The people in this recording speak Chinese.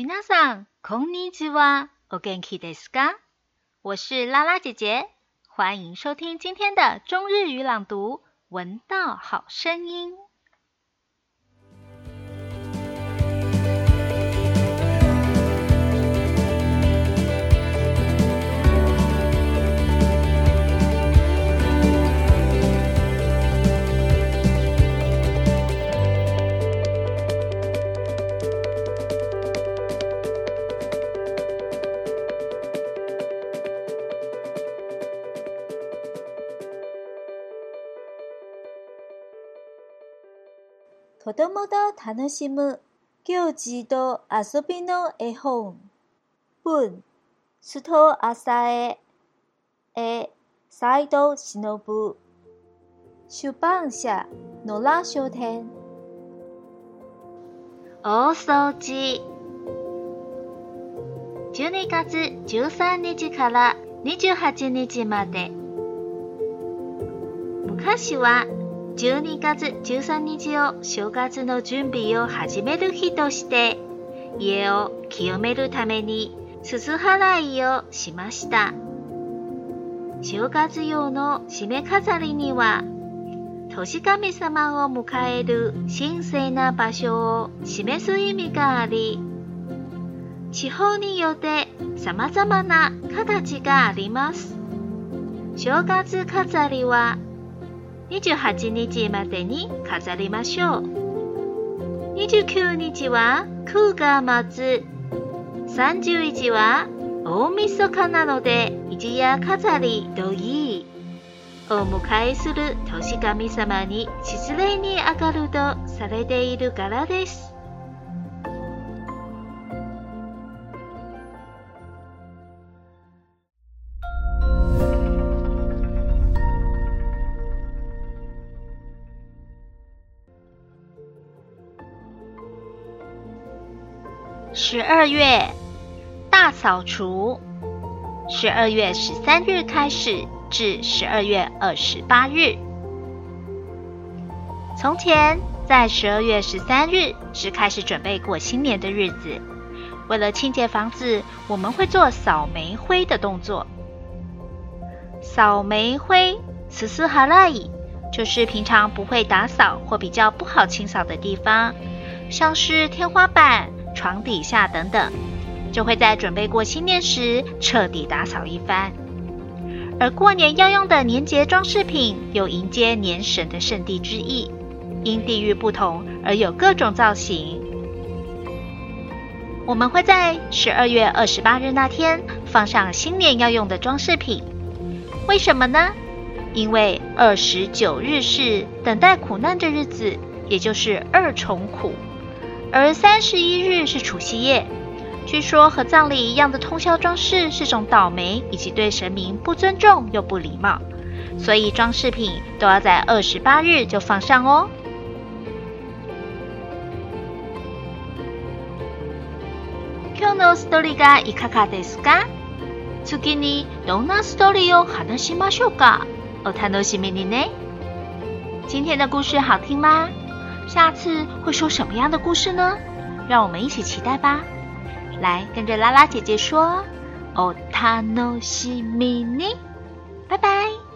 皆さんこんにちは、お元気ですか？我是拉拉姐姐，欢迎收听今天的中日语朗读《闻道好声音》。子供と楽しむ行事と遊びの絵本。文、須藤浅江。絵、斎藤忍。出版社、野良書店。大掃除。12月13日から28日まで。昔は12月13日を正月の準備を始める日として家を清めるためにすす払いをしました正月用の締め飾りには年神様を迎える神聖な場所を示す意味があり地方によって様々な形があります正月飾りは28日までに飾りましょう。29日は空が待つ。30日は大晦日なので一夜飾りといい。お迎えする年神様に失礼に上がるとされているからです。十二月大扫除，十二月十三日开始至十二月二十八日。从前在十二月十三日是开始准备过新年的日子。为了清洁房子，我们会做扫煤灰的动作。扫煤灰，十四哈拉伊，就是平常不会打扫或比较不好清扫的地方，像是天花板。床底下等等，就会在准备过新年时彻底打扫一番。而过年要用的年节装饰品有迎接年神的圣地之意，因地域不同而有各种造型。我们会在十二月二十八日那天放上新年要用的装饰品，为什么呢？因为二十九日是等待苦难的日子，也就是二重苦。而三十一日是除夕夜，据说和葬礼一样的通宵装饰是种倒霉，以及对神明不尊重又不礼貌，所以装饰品都要在二十八日就放上哦。今日のストーリーがいかかですか？次にどんなストーリーを話しましょうか？お楽しみにね。今天的故事好听吗？下次会说什么样的故事呢？让我们一起期待吧！来，跟着拉拉姐姐说哦，他诺西米 s 拜拜。